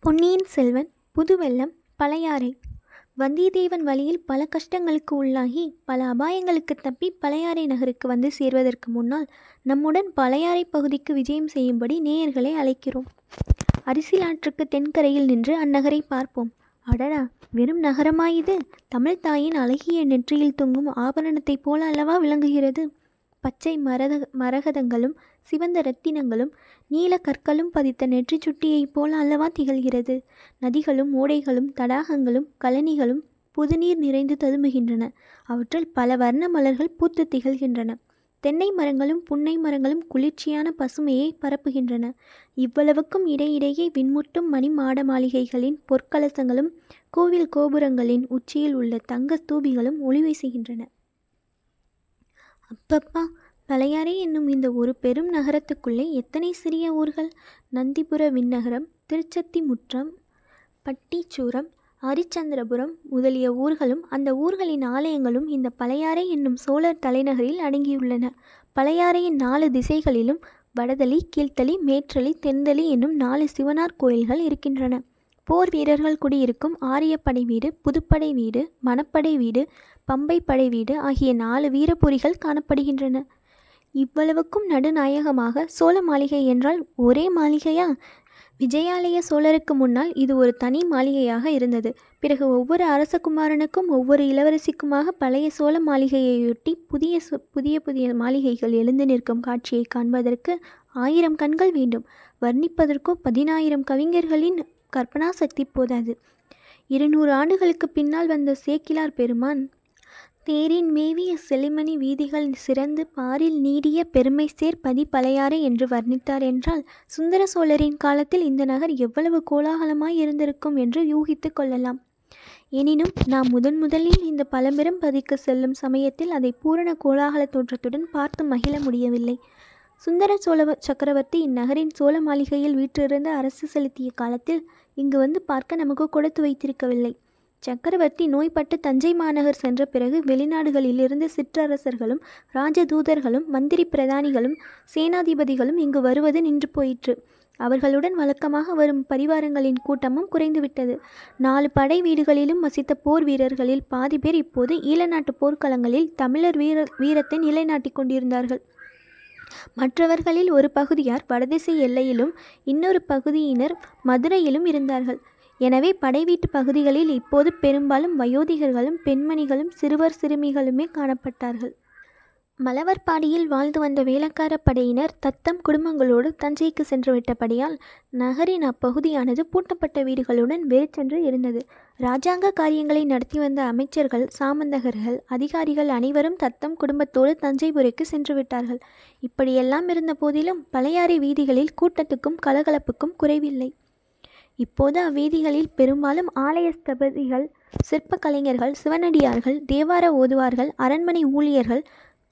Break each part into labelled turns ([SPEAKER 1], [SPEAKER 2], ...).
[SPEAKER 1] பொன்னியின் செல்வன் புதுவெல்லம் பழையாறை. வந்தியத்தேவன் வழியில் பல கஷ்டங்களுக்கு உள்ளாகி பல அபாயங்களுக்கு தப்பி பழையாறை நகருக்கு வந்து சேர்வதற்கு முன்னால் நம்முடன் பழையாறை பகுதிக்கு விஜயம் செய்யும்படி நேயர்களை அழைக்கிறோம். அரிசிலாற்றுக்கு தென்கரையில் நின்று அந்நகரை பார்ப்போம். அடடா வெறும் நகரமாயுது? தமிழ் தாயின் அழகிய நெற்றியில் தொங்கும் ஆபரணத்தைப் போல அல்லவா விளங்குகிறது? பச்சை மரத மரகதங்களும் சிவந்த இரத்தினங்களும் நீல கற்களும் பதித்த நெற்றி சுட்டியைப் போல அல்லவா திகழ்கிறது. நதிகளும் ஓடைகளும் தடாகங்களும் கழனிகளும் புதுநீர் நிறைந்து ததுமுகின்றன அவற்றில் பல வர்ண மலர்கள் பூத்து திகழ்கின்றன. தென்னை மரங்களும் புன்னை மரங்களும் குளிர்ச்சியான பசுமையை பரப்புகின்றன. இவ்வளவுக்கும் இடையிடையே விண்முட்டும் மணி மாட மாளிகைகளின் பொற்கலசங்களும் கோவில் கோபுரங்களின் உச்சியில் உள்ள தங்க ஸ்தூபிகளும் ஒளி வீசுகின்றன. அப்பப்பா பழையாறை என்னும் இந்த ஒரு பெரும் நகரத்துக்குள்ளே எத்தனை சிறிய ஊர்கள்? நந்திபுர விண்ணகரம் திருச்சத்தி முற்றம் பட்டிச்சூரம் ஹரிச்சந்திரபுரம் முதலிய ஊர்களும் அந்த ஊர்களின் ஆலயங்களும் இந்த பழையாறை என்னும் சோழர் தலைநகரில் அடங்கியுள்ளன. பழையாறையின் நாலு திசைகளிலும் வடதளி கீழ்த்தளி மேற்றளி தென்தளி என்னும் நாலு சிவனார் கோயில்கள் இருக்கின்றன. போர் வீரர்கள் குடியிருக்கும் ஆரியப்படை வீடு புதுப்படை வீடு மணப்படை வீடு பம்பை படை வீடு ஆகிய நாலு வீரபுரிகள் காணப்படுகின்றன. இவ்வளவுக்கும் நடுநாயகமாக சோழ மாளிகை என்றால் ஒரே மாளிகையா? விஜயாலய சோழருக்கு முன்னால் இது ஒரு தனி மாளிகையாக இருந்தது. பிறகு ஒவ்வொரு அரசகுமாரனுக்கும் ஒவ்வொரு இளவரசிக்குமாக பழைய சோழ மாளிகையையொட்டி புதிய புதிய புதிய மாளிகைகள் எழுந்து நிற்கும் காட்சியை காண்பதற்கு ஆயிரம் கண்கள் வேண்டும். வர்ணிப்பதற்கோ பதினாயிரம் கவிஞர்களின் கற்பனா சக்தி போதாது. இருநூறு ஆண்டுகளுக்கு பின்னால் வந்த சேக்கிலார் பெருமான் தேரின் மேவிய செலிமணி வீதிகள் சிறந்து பாரில் நீடிய பெருமை சேர் பதி என்று வர்ணித்தார் என்றால் சுந்தர சோழரின் காலத்தில் இந்த நகர் எவ்வளவு கோலாகலமாய் இருந்திருக்கும் என்று யூகித்துக் கொள்ளலாம். எனினும் நாம் முதன் முதலில் இந்த பழம்பெரும் பதிக்கு செல்லும் சமயத்தில் அதை பூரண கோலாகல தோற்றத்துடன் பார்த்து மகிழ முடியவில்லை. சுந்தர சோழ சக்கரவர்த்தி இந்நகரின் சோழ மாளிகையில் வீற்றிருந்த அரசு செலுத்திய காலத்தில் இங்கு வந்து பார்க்க நமக்கு கொடுத்து வைத்திருக்கவில்லை. சக்கரவர்த்தி நோய்பட்டு தஞ்சை மாநகர் சென்ற பிறகு வெளிநாடுகளிலிருந்து சிற்றரசர்களும் ராஜதூதர்களும் மந்திரி பிரதானிகளும் சேனாதிபதிகளும் இங்கு வருவது நின்று போயிற்று. அவர்களுடன் வழக்கமாக வரும் பரிவாரங்களின் கூட்டமும் குறைந்துவிட்டது. நாலு படை வீடுகளிலும் வசித்த போர் வீரர்களில் பாதி பேர் இப்போது ஈழநாட்டு போர்க்களங்களில் தமிழர் வீர வீரத்தை நிலைநாட்டிக் கொண்டிருந்தார்கள். மற்றவர்களில் ஒரு பகுதியார் வடதிசை எல்லையிலும் இன்னொரு பகுதியினர் மதுரையிலும் இருந்தார்கள். எனவே படைவீட்டு பகுதிகளில் இப்போது பெரும்பாலும் வயோதிகர்களும் பெண்மணிகளும் சிறுவர் சிறுமிகளுமே காணப்பட்டார்கள். மலவர்பாடியில் வாழ்ந்து வந்த வேளக்கார படையினர் தத்தம் குடும்பங்களோடு தஞ்சைக்கு சென்றுவிட்டபடியால் நகரின் அப்பகுதியானது பூட்டப்பட்ட வீடுகளுடன் வெளிச்சென்று இருந்தது. இராஜாங்க காரியங்களை நடத்தி வந்த அமைச்சர்கள் சாமந்தகர்கள் அதிகாரிகள் அனைவரும் தத்தம் குடும்பத்தோடு தஞ்சைபுரைக்கு சென்று விட்டார்கள். இப்படியெல்லாம் இருந்த போதிலும் பழையாறை வீதிகளில் கூட்டத்துக்கும் கலகலப்புக்கும் குறைவில்லை. இப்போது அவ்வீதிகளில் பெரும்பாலும் ஆலய ஸ்தபதிகள் சிற்ப கலைஞர்கள் சிவனடியார்கள் தேவார ஓதுவார்கள் அரண்மனை ஊழியர்கள்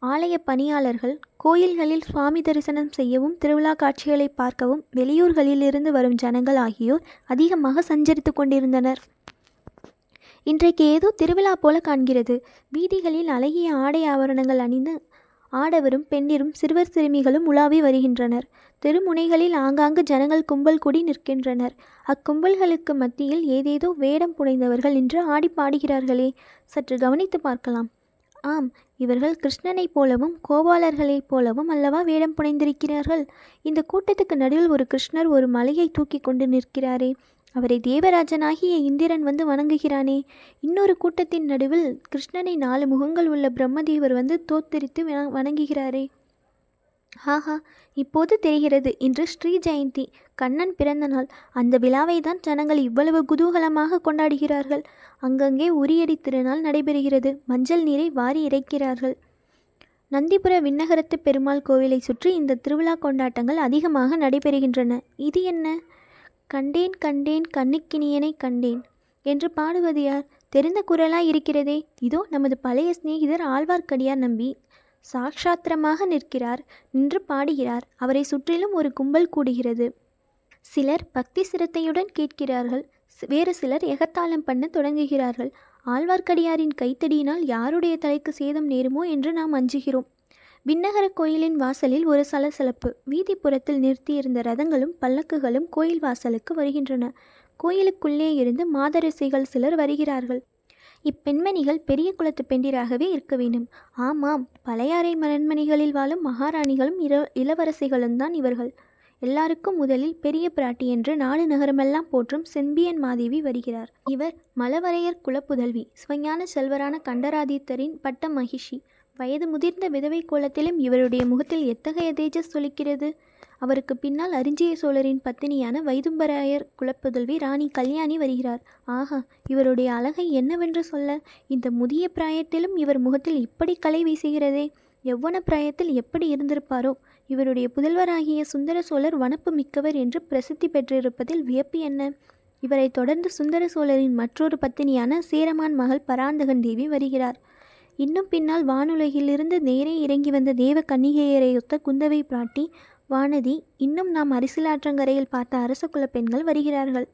[SPEAKER 1] ஆலய பணியாளர்கள் கோயில்களில் சுவாமி தரிசனம் செய்யவும் திருவிழா காட்சிகளை பார்க்கவும் வெளியூர்களிலிருந்து வரும் ஜனங்கள் ஆகியோர் அதிகமாக சஞ்சரித்து கொண்டிருந்தனர். இன்றைக்கு ஏதோ திருவிழா போல காண்கிறது. வீதிகளில் அழகிய ஆடை ஆபரணங்கள் அணிந்து ஆடவரும் பெண்ணிரும் சிறுவர் சிறுமிகளும் உலாவி வருகின்றனர். தெருமுனைகளில் ஆங்காங்கு ஜனங்கள் கும்பல் கூடி நிற்கின்றனர். அக்கும்பல்களுக்கு மத்தியில் ஏதேதோ வேடம் புனைந்தவர்கள் என்று ஆடி பாடுகிறார்களே. சற்று கவனித்து பார்க்கலாம். ஆம் இவர்கள் கிருஷ்ணனைப் போலவும் கோபாலர்களைப் போலவும் அல்லவா வேடம் புனைந்திருக்கிறார்கள்? இந்த கூட்டத்துக்கு நடுவில் ஒரு கிருஷ்ணர் ஒரு மலையை தூக்கி கொண்டு நிற்கிறாரே. அவரை தேவராஜனாகிய இந்திரன் வந்து வணங்குகிறானே. இன்னொரு கூட்டத்தின் நடுவில் கிருஷ்ணனை நாலு முகங்கள் உள்ள பிரம்மதேவர் வந்து தோத்தரித்து வண- வணங்குகிறாரே. ஆஹா இப்போது தெரிகிறது இன்று ஸ்ரீ ஜெயந்தி. கண்ணன் பிறந்த நாள். அந்த விழாவை தான் ஜனங்கள் இவ்வளவு குதூகலமாக கொண்டாடுகிறார்கள். அங்கங்கே உரியடி திருநாள் நடைபெறுகிறது. மஞ்சள் நீரை வாரி இறைக்கிறார்கள். நந்திபுர விண்ணகரத்து பெருமாள் கோவிலை சுற்றி இந்த திருவிழா கொண்டாட்டங்கள் அதிகமாக நடைபெறுகின்றன. இது என்ன? கண்டேன் கண்டேன் கண்ணுக்கினியனை கண்டேன். என்று பாடுவது யார் தெரிந்த குரலாய் இருக்கிறதே இதோ நமது பழைய சிநேகிதர் ஆழ்வார்க்கடியார் நம்பி சாக்ஷாத்திரமாக நிற்கிறார் நின்று பாடுகிறார். அவரை சுற்றிலும் ஒரு கும்பல் கூடுகிறது. சிலர் பக்தி சிரத்தையுடன் கேட்கிறார்கள். வேறு சிலர் எகத்தாளம் பண்ண தொடங்குகிறார்கள். ஆழ்வார்க்கடியாரின் கைத்தடியினால் யாருடைய தலைக்கு சேதம் நேருமோ என்று நாம் அஞ்சுகிறோம். விண்ணகர கோயிலின் வாசலில் ஒரு சலசலப்பு. வீதிப்புறத்தில் நிறுத்தியிருந்த ரதங்களும் பல்லக்குகளும் கோயில் வாசலுக்கு வருகின்றன. கோயிலுக்குள்ளே இருந்து மாதரசிகள் சிலர் வருகிறார்கள். இப்பெண்மணிகள் பெரிய குலத்து பெண்டிராகவே இருக்க வேண்டும். ஆமாம் பழையாறை மரண்மணிகளில் வாழும் மகாராணிகளும் இர இளவரசிகளும் தான் இவர்கள். எல்லாருக்கும் முதலில் பெரிய பிராட்டி என்று நாடு நகரமெல்லாம் போற்றும் செம்பியன் மாதேவி வருகிறார். இவர் மலவரையர் குலப்புதல்வி சுவஞான செல்வரான கண்டராதித்தரின் பட்ட மகிஷி வயது முதிர்ந்த விதவை கோலத்திலும் இவருடைய முகத்தில் எத்தகைய தேஜஸ் சொலிக்கிறது அவருக்கு பின்னால் அரிஞ்சிய சோழரின் பத்தினியான வைதும்பராயர் குலப்புதல்வி ராணி கல்யாணி வருகிறார். ஆஹா இவருடைய அழகை என்னவென்று சொல்ல? இந்த முதிய பிராயத்திலும் இவர் முகத்தில் இப்படி கலை வீசுகிறதே. எவ்வன பிராயத்தில் எப்படி இருந்திருப்பாரோ? இவருடைய புதல்வராகிய சுந்தர சோழர் வனப்பு மிக்கவர் என்று பிரசித்தி பெற்றிருப்பதில் வியப்பு என்ன? இவரை தொடர்ந்து சுந்தர சோழரின் மற்றொரு பத்தினியான சேரமான் மகள் பராந்தகன் தேவி வருகிறார். இன்னும் பின்னால் வானுலகிலிருந்து நேரே இறங்கி வந்த தேவ கன்னிகையரையொத்த குந்தவை பிராட்டி வானதி இன்னும் நாம் அரசியலாற்றங்கரையில் பார்த்த அரச குல பெண்கள் வருகிறார்கள்.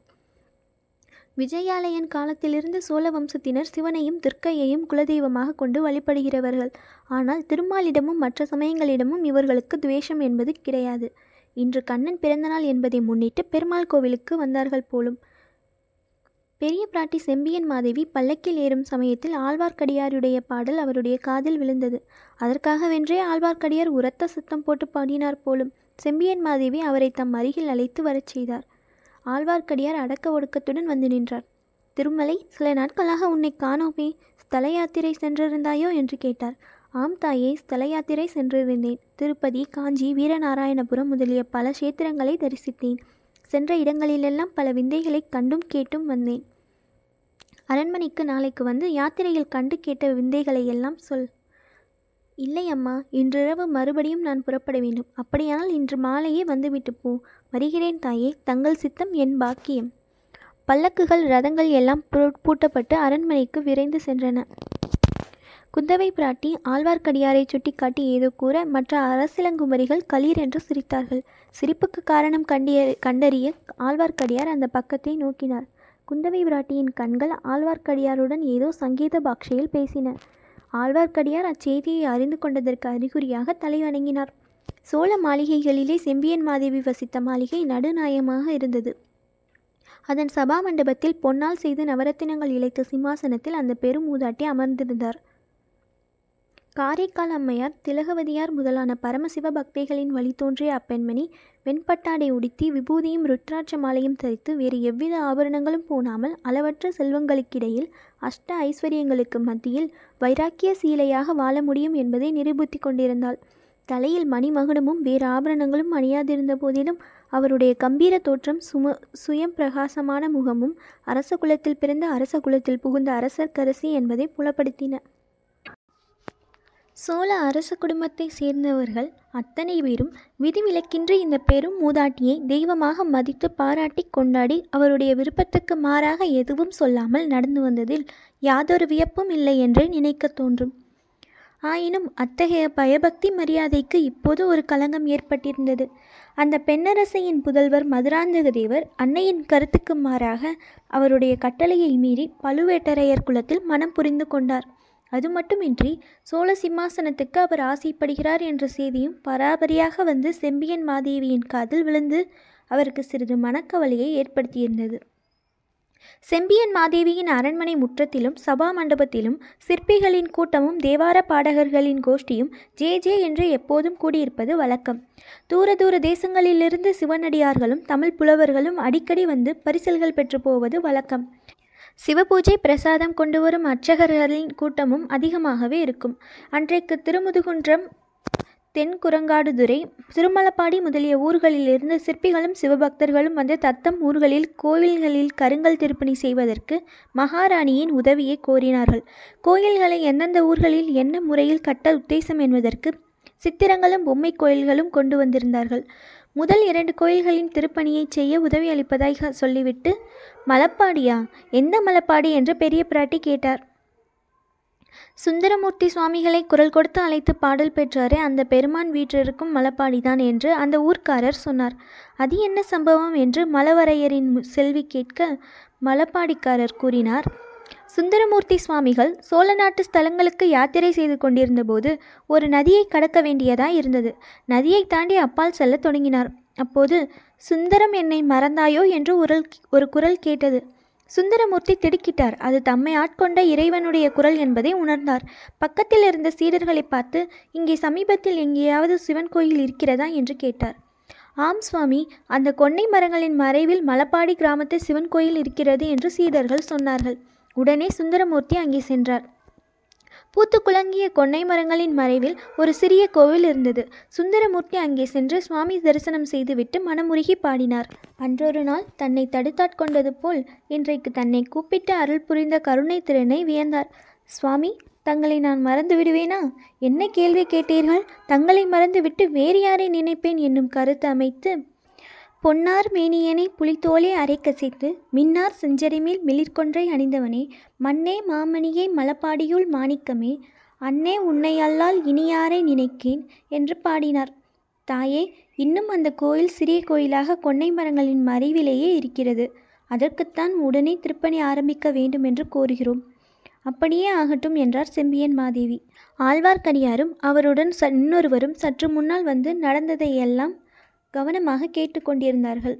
[SPEAKER 1] விஜயாலயன் காலத்திலிருந்து சோழ வம்சத்தினர் சிவனையும் துர்க்கையையும் குலதெய்வமாக கொண்டு வழிபடுகிறவர்கள். ஆனால் திருமாலிடமும் மற்ற சமயங்களிடமும் இவர்களுக்கு துவேஷம் என்பது கிடையாது. இன்று கண்ணன் பிறந்தநாள் என்பதை முன்னிட்டு பெருமாள் கோவிலுக்கு வந்தார்கள் போலும். பெரிய பிராட்டி செம்பியன் மாதேவி பல்லக்கில் ஏறும் சமயத்தில் ஆழ்வார்க்கடியாருடைய பாடல் அவருடைய காதில் விழுந்தது. அதற்காகவென்றே ஆழ்வார்க்கடியார் உரத்த சத்தம் போட்டு பாடினார் போலும் செம்பியன் மாதேவி அவரை தம் அருகில் அழைத்து வரச் செய்தார். ஆழ்வார்க்கடியார் அடக்க ஒடுக்கத்துடன் வந்து நின்றார். திருமலை சில நாட்களாக உன்னை காணோமே ஸ்தல யாத்திரை சென்றிருந்தாயோ என்று கேட்டார். ஆம் தாயே ஸ்தல யாத்திரை சென்றிருந்தேன். திருப்பதி காஞ்சி வீரநாராயணபுரம் முதலிய பல கஷேத்திரங்களை தரிசித்தேன். சென்ற இடங்களிலெல்லாம் பல விந்தைகளை கண்டும் கேட்டும் வந்தேன். அரண்மனைக்கு நாளைக்கு வந்து யாத்திரையில் கண்டு கேட்ட விந்தைகளை எல்லாம் சொல். இல்லை அம்மா இன்றிரவு மறுபடியும் நான் புறப்பட வேண்டும். அப்படியானால் இன்று மாலையே வந்துவிட்டு போ. வருகிறேன் தாயே தங்கள் சித்தம் என் பாக்கியம். பல்லக்குகள் ரதங்கள் எல்லாம் பூட்டப்பட்டு அரண்மனைக்கு விரைந்து சென்றன. குந்தவை பிராட்டி ஆழ்வார்க்கடியாரை சுட்டிக்காட்டி ஏதோ கூற மற்ற அரசிலங்குமரிகள் களீர் என்று சிரித்தார்கள். சிரிப்புக்கு காரணம் கண்டிய கண்டறிய ஆழ்வார்க்கடியார் அந்த பக்கத்தை நோக்கினார். குந்தவை பிராட்டியின் கண்கள் ஆழ்வார்க்கடியாருடன் ஏதோ சங்கீத பாக்ஷையில் பேசின. ஆழ்வார்க்கடியார் அச்செய்தியை அறிந்து கொண்டதற்கு அறிகுறியாக தலைவணங்கினார். சோழ மாளிகைகளிலே செம்பியன் மாதேவி வசித்த மாளிகை நடுநாயமாக இருந்தது. அதன் சபா மண்டபத்தில் பொன்னால் செய்து நவரத்தினங்கள் இழைத்த சிம்மாசனத்தில் அந்த பெரும் மூதாட்டி அமர்ந்திருந்தார். காரைக்கால் அம்மையார் திலகவதியார் முதலான பரமசிவ பக்தைகளின் வழி தோன்றிய அப்பெண்மணி வெண்பட்டாடை உடுத்தி விபூதியும் ருத்ராட்ச மாலையும் தரித்து வேறு எவ்வித ஆபரணங்களும் போனாமல் அளவற்ற செல்வங்களுக்கிடையில் அஷ்ட ஐஸ்வர்யங்களுக்கு மத்தியில் வைராக்கிய சீலையாக வாழ முடியும் என்பதை நிரூபித்து கொண்டிருந்தாள். தலையில் மணிமகுடமும் வேறு ஆபரணங்களும் அணியாதிருந்த போதிலும் அவருடைய கம்பீர தோற்றம் சும சுயம் பிரகாசமான முகமும் அரச குலத்தில் பிறந்த அரச குலத்தில் புகுந்த அரசர்க்கரசி என்பதை புலப்படுத்தின. சோழ அரச குடும்பத்தை சேர்ந்தவர்கள் அத்தனை பேரும் விதிவிலக்கின்றி இந்த பெரும் மூதாட்டியை தெய்வமாக மதித்து பாராட்டி கொண்டாடி அவருடைய விருப்பத்துக்கு மாறாக எதுவும் சொல்லாமல் நடந்து வந்ததில் யாதொரு வியப்பும் இல்லை என்றே நினைக்க தோன்றும். ஆயினும் அத்தகைய பயபக்தி மரியாதைக்கு இப்போது ஒரு களங்கம் ஏற்பட்டிருந்தது. அந்த பெண்ணரசையின் புதல்வர் மதுராந்தக தேவர் அன்னையின் கருத்துக்கு மாறாக அவருடைய கட்டளையை மீறி பழுவேட்டரையர் குலத்தில் மனம் புரிந்து கொண்டார். அது மட்டுமின்றி சோழ சிம்மாசனத்துக்கு அவர் ஆசைப்படுகிறார் என்ற செய்தியும் பராபரியாக வந்து செம்பியன் மாதேவியின் காதில் விழுந்து அவருக்கு சிறிது மனக்கவலையை ஏற்படுத்தியிருந்தது. செம்பியன் மாதேவியின் அரண்மனை முற்றத்திலும் சபா மண்டபத்திலும் சிற்பிகளின் கூட்டமும் தேவார பாடகர்களின் கோஷ்டியும் ஜே ஜே என்று எப்போதும் கூடியிருப்பது வழக்கம். தூர தூர தேசங்களிலிருந்து சிவனடியார்களும் தமிழ் புலவர்களும் அடிக்கடி வந்து பரிசல்கள் பெற்று போவது வழக்கம். சிவபூஜை பிரசாதம் கொண்டு வரும் அர்ச்சகர்களின் கூட்டமும் அதிகமாகவே இருக்கும். அன்றைக்கு திருமுதுகுன்றம் தென்குரங்காடுதுறை திருமலப்பாடி முதலிய ஊர்களிலிருந்து சிற்பிகளும் சிவபக்தர்களும் வந்து தத்தம் ஊர்களில் கோவில்களில் கருங்கல் திருப்பணி செய்வதற்கு மகாராணியின் உதவியை கோரினார்கள். கோயில்களை எந்தெந்த ஊர்களில் என்ன முறையில் கட்ட உத்தேசம் என்பதற்கு சித்திரங்களும் பொம்மை கோயில்களும் கொண்டு வந்திருந்தார்கள். முதல் இரண்டு கோயில்களின் திருப்பணியை செய்ய உதவி அளிப்பதாய் சொல்லிவிட்டு மலப்பாடியா? எந்த மலப்பாடி? என்று பெரிய பிராட்டி கேட்டார். சுந்தரமூர்த்தி சுவாமிகளை குரல் கொடுத்து அழைத்து பாடல் பெற்றாரே அந்த பெருமான் வீற்றிருக்கும் மலப்பாடிதான் என்று அந்த ஊர்க்காரர் சொன்னார். அது என்ன சம்பவம்? என்று மலவரையரின் செல்வி கேட்க மலப்பாடிக்காரர் கூறினார். சுந்தரமூர்த்தி சுவாமிகள் சோழ நாட்டு ஸ்தலங்களுக்கு யாத்திரை செய்து கொண்டிருந்தபோது ஒரு நதியை கடக்க வேண்டியதாய் இருந்தது. நதியை தாண்டி அப்பால் செல்ல தொடங்கினார். அப்போது சுந்தரம் என்னை மறந்தாயோ? என்று ஒரு ஒரு குரல் கேட்டது. சுந்தரமூர்த்தி திடுக்கிட்டார். அது தம்மை ஆட்கொண்ட இறைவனுடைய குரல் என்பதை உணர்ந்தார். பக்கத்தில் இருந்த சீடர்களை பார்த்து இங்கே சமீபத்தில் எங்கேயாவது சிவன் கோயில் இருக்கிறதா? என்று கேட்டார். ஆம் சுவாமி அந்த கொன்னை மரங்களின் மறைவில் மலப்பாடி கிராமத்து சிவன் கோயில் இருக்கிறது என்று சீடர்கள் சொன்னார்கள். உடனே சுந்தரமூர்த்தி அங்கே சென்றார். பூத்து குலங்கிய கொன்னை மரங்களின் மறைவில் ஒரு சிறிய கோவில் இருந்தது. சுந்தரமூர்த்தி அங்கே சென்று சுவாமி தரிசனம் செய்துவிட்டு மனமுருகி பாடினார். அன்றொரு நாள் தன்னை தடுத்தாட்கொண்டது போல் இன்றைக்கு தன்னை கூப்பிட்டு அருள் புரிந்த கருணை திறனை வியந்தார். சுவாமி தங்களை நான் மறந்து விடுவேனா? என்ன கேள்வி கேட்டீர்கள்? தங்களை மறந்துவிட்டு வேறு யாரை நினைப்பேன்? என்னும் கருத்து அமைத்து பொன்னார் மேனியனை புலித்தோலே அரைக்கசைத்து மின்னார் செஞ்சரிமேல் மிளிர்கொன்றை அணிந்தவனே மன்னே மாமணியை மலப்பாடியுள் மாணிக்கமே அன்னே உன்னை அல்லால் இனியாரை நினைக்கேன் என்று பாடினார். தாயே இன்னும் அந்த கோயில் சிறிய கோயிலாக கொன்னை மரங்களின் மறைவிலேயே இருக்கிறது. அதற்குத்தான் உடனே திருப்பணி ஆரம்பிக்க வேண்டும் என்று கோருகிறோம். அப்படியே ஆகட்டும் என்றார் செம்பியன் மாதேவி. ஆழ்வார்க்கடியாரும் அவருடன் ச இன்னொருவரும் சற்று முன்னால் வந்து நடந்ததையெல்லாம் கவனமாக கேட்டுக்கொண்டிருந்தார்கள்